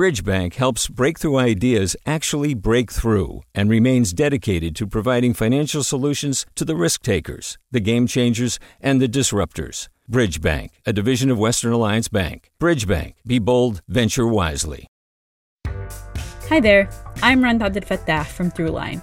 Bridgebank helps breakthrough ideas actually break through and remains dedicated to providing financial solutions to the risk takers, the game changers, and the disruptors. Bridgebank, a division of Western Alliance Bank. Bridgebank, be bold, venture wisely. Hi there, I'm Rund Abdelfatah from Throughline.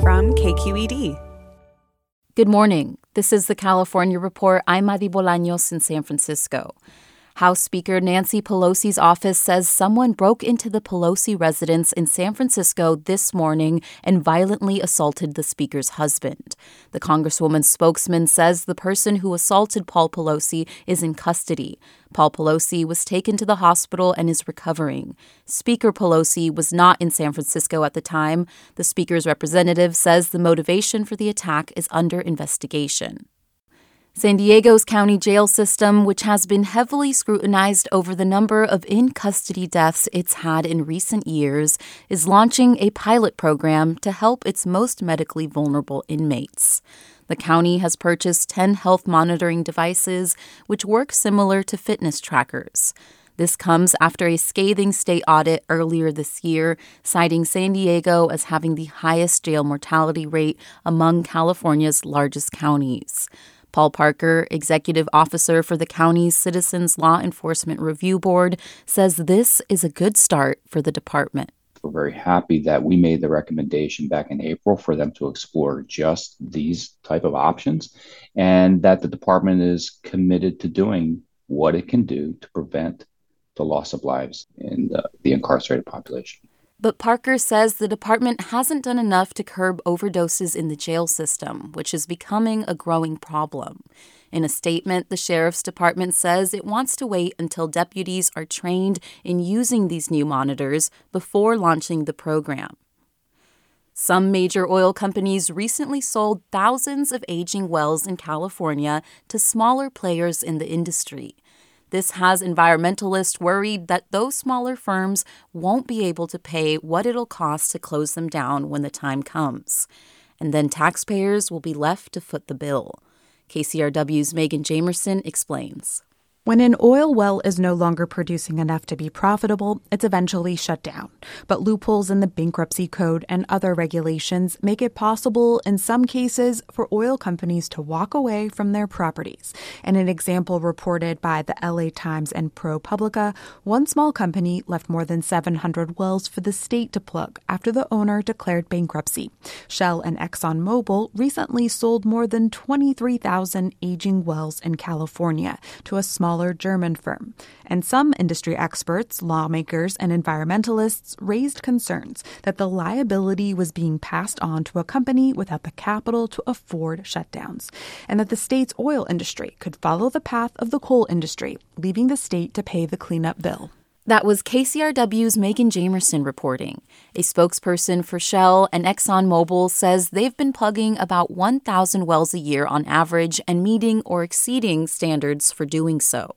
From KQED. Good morning. This is the California Report. I'm Madi Bolaños in San Francisco. House Speaker Nancy Pelosi's office says someone broke into the Pelosi residence in San Francisco this morning and violently assaulted the speaker's husband. The Congresswoman's spokesman says the person who assaulted Paul Pelosi is in custody. Paul Pelosi was taken to the hospital and is recovering. Speaker Pelosi was not in San Francisco at the time. The speaker's representative says the motivation for the attack is under investigation. San Diego's county jail system, which has been heavily scrutinized over the number of in custody deaths it's had in recent years, is launching a pilot program to help its most medically vulnerable inmates. The county has purchased 10 health monitoring devices, which work similar to fitness trackers. This comes after a scathing state audit earlier this year, citing San Diego as having the highest jail mortality rate among California's largest counties. Paul Parker, executive officer for the county's Citizens Law Enforcement Review Board, says this is a good start for the department. We're very happy that we made the recommendation back in April for them to explore just these type of options and that the department is committed to doing what it can do to prevent the loss of lives in the, the incarcerated population. But Parker says the department hasn't done enough to curb overdoses in the jail system, which is becoming a growing problem. In a statement, the sheriff's department says it wants to wait until deputies are trained in using these new monitors before launching the program. Some major oil companies recently sold thousands of aging wells in California to smaller players in the industry. This has environmentalists worried that those smaller firms won't be able to pay what it'll cost to close them down when the time comes. And then taxpayers will be left to foot the bill. KCRW's Megan Jamerson explains. When an oil well is no longer producing enough to be profitable, it's eventually shut down. But loopholes in the bankruptcy code and other regulations make it possible, in some cases, for oil companies to walk away from their properties. In an example reported by the LA Times and ProPublica, one small company left more than 700 wells for the state to plug after the owner declared bankruptcy. Shell and ExxonMobil recently sold more than 23,000 aging wells in California to a small smaller German firm. And some industry experts, lawmakers, and environmentalists raised concerns that the liability was being passed on to a company without the capital to afford shutdowns, and that the state's oil industry could follow the path of the coal industry, leaving the state to pay the cleanup bill. That was KCRW's Megan Jamerson reporting. A spokesperson for Shell and ExxonMobil says they've been plugging about 1,000 wells a year on average and meeting or exceeding standards for doing so.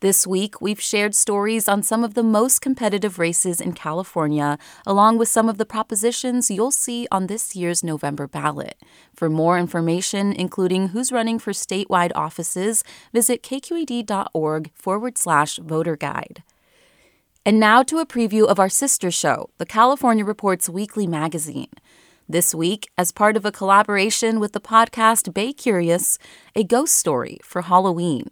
This week, we've shared stories on some of the most competitive races in California, along with some of the propositions you'll see on this year's November ballot. For more information, including who's running for statewide offices, visit kqed.org forward slash voter guide. And now to a preview of our sister show, the California Reports Weekly Magazine. This week, as part of a collaboration with the podcast Bay Curious, a ghost story for Halloween.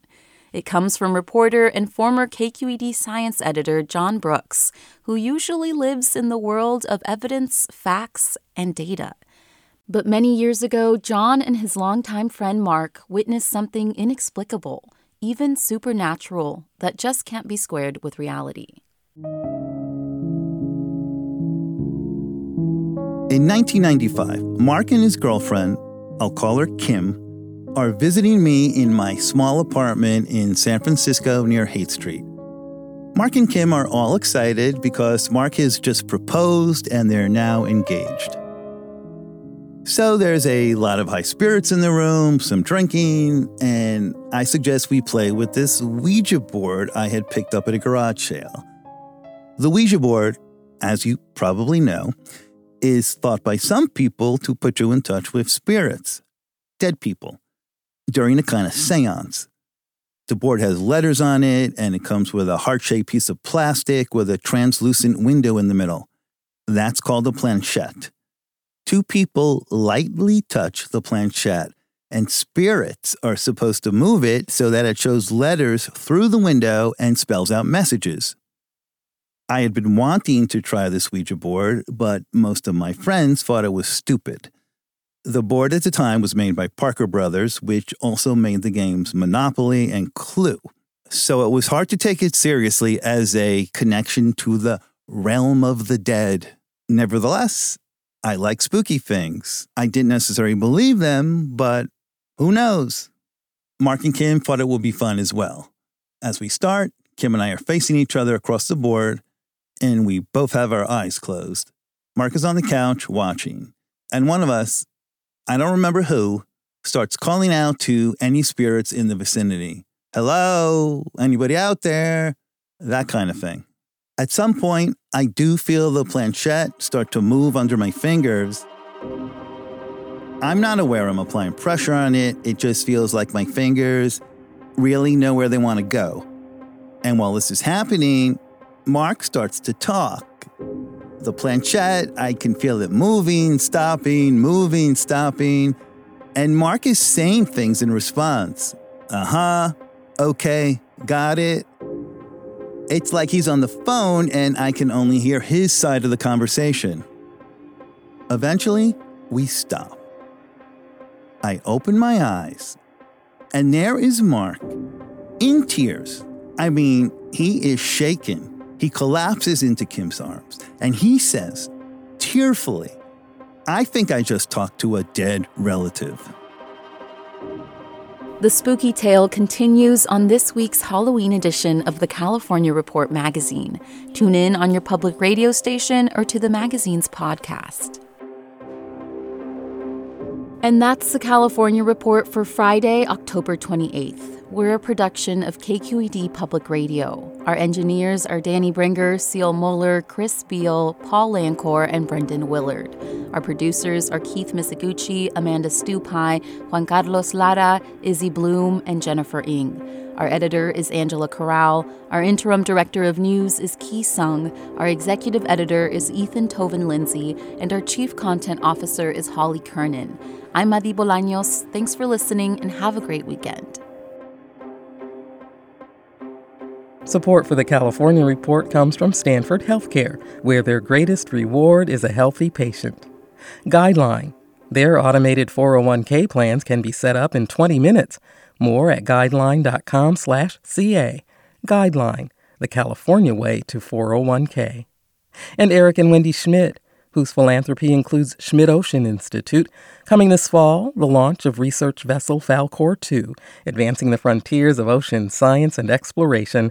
It comes from reporter and former KQED science editor Jon Brooks, who usually lives in the world of evidence, facts, and data. But many years ago, Jon and his longtime friend Mark witnessed something inexplicable, even supernatural, that just can't be squared with reality. In 1995, Mark and his girlfriend, I'll call her Kim, are visiting me in my small apartment in San Francisco near Haight Street. Mark and Kim are all excited because Mark has just proposed and they're now engaged. So there's a lot of high spirits in the room, some drinking, and I suggest we play with this Ouija board I had picked up at a garage sale. The Ouija board, as you probably know, is thought by some people to put you in touch with spirits, dead people during a kind of seance. The board has letters on it, and it comes with a heart shaped piece of plastic with a translucent window in the middle. That's called a planchette. Two people lightly touch the planchette, and spirits are supposed to move it so that it shows letters through the window and spells out messages. I had been wanting to try this Ouija board, but most of my friends thought it was stupid. The board at the time was made by Parker Brothers, which also made the games Monopoly and Clue. So it was hard to take it seriously as a connection to the realm of the dead. Nevertheless, I like spooky things. I didn't necessarily believe them, but who knows? Mark and Kim thought it would be fun as well. As we start, Kim and I are facing each other across the board, and we both have our eyes closed. Mark is on the couch watching, and one of us I don't remember who, starts calling out to any spirits in the vicinity. Hello, anybody out there? That kind of mm-hmm. thing. At some point, I do feel the planchette start to move under my fingers. I'm not aware I'm applying pressure on it. It just feels like my fingers really know where they want to go. And while this is happening, Mark starts to talk the planchette. I can feel it moving, stopping, moving, stopping. And Mark is saying things in response. Uh huh. Okay. Got it. It's like he's on the phone and I can only hear his side of the conversation. Eventually, we stop. I open my eyes, and there is Mark in tears. I mean, he is shaken. He collapses into Kim's arms and he says, tearfully, I think I just talked to a dead relative. The spooky tale continues on this week's Halloween edition of the California Report magazine. Tune in on your public radio station or to the magazine's podcast. And that's the California Report for Friday, October 28th. We're a production of KQED Public Radio. Our engineers are Danny Bringer, Seal Moeller, Chris Beal, Paul Lancor, and Brendan Willard. Our producers are Keith Mizuguchi, Amanda Stupi, Juan Carlos Lara, Izzy Bloom, and Jennifer Ng. Our editor is Angela Corral. Our interim director of news is Ki Sung. Our executive editor is Ethan Toven-Lindsey. And our chief content officer is Holly Kernan. I'm Madi Bolaños. Thanks for listening and have a great weekend. Support for the California Report comes from Stanford Healthcare, where their greatest reward is a healthy patient. Guideline. Their automated 401k plans can be set up in 20 minutes. More at guideline.com/ca. Guideline, the California way to 401k. And Eric and Wendy Schmidt, whose philanthropy includes Schmidt Ocean Institute, coming this fall, the launch of research vessel Falkor 2, advancing the frontiers of ocean science and exploration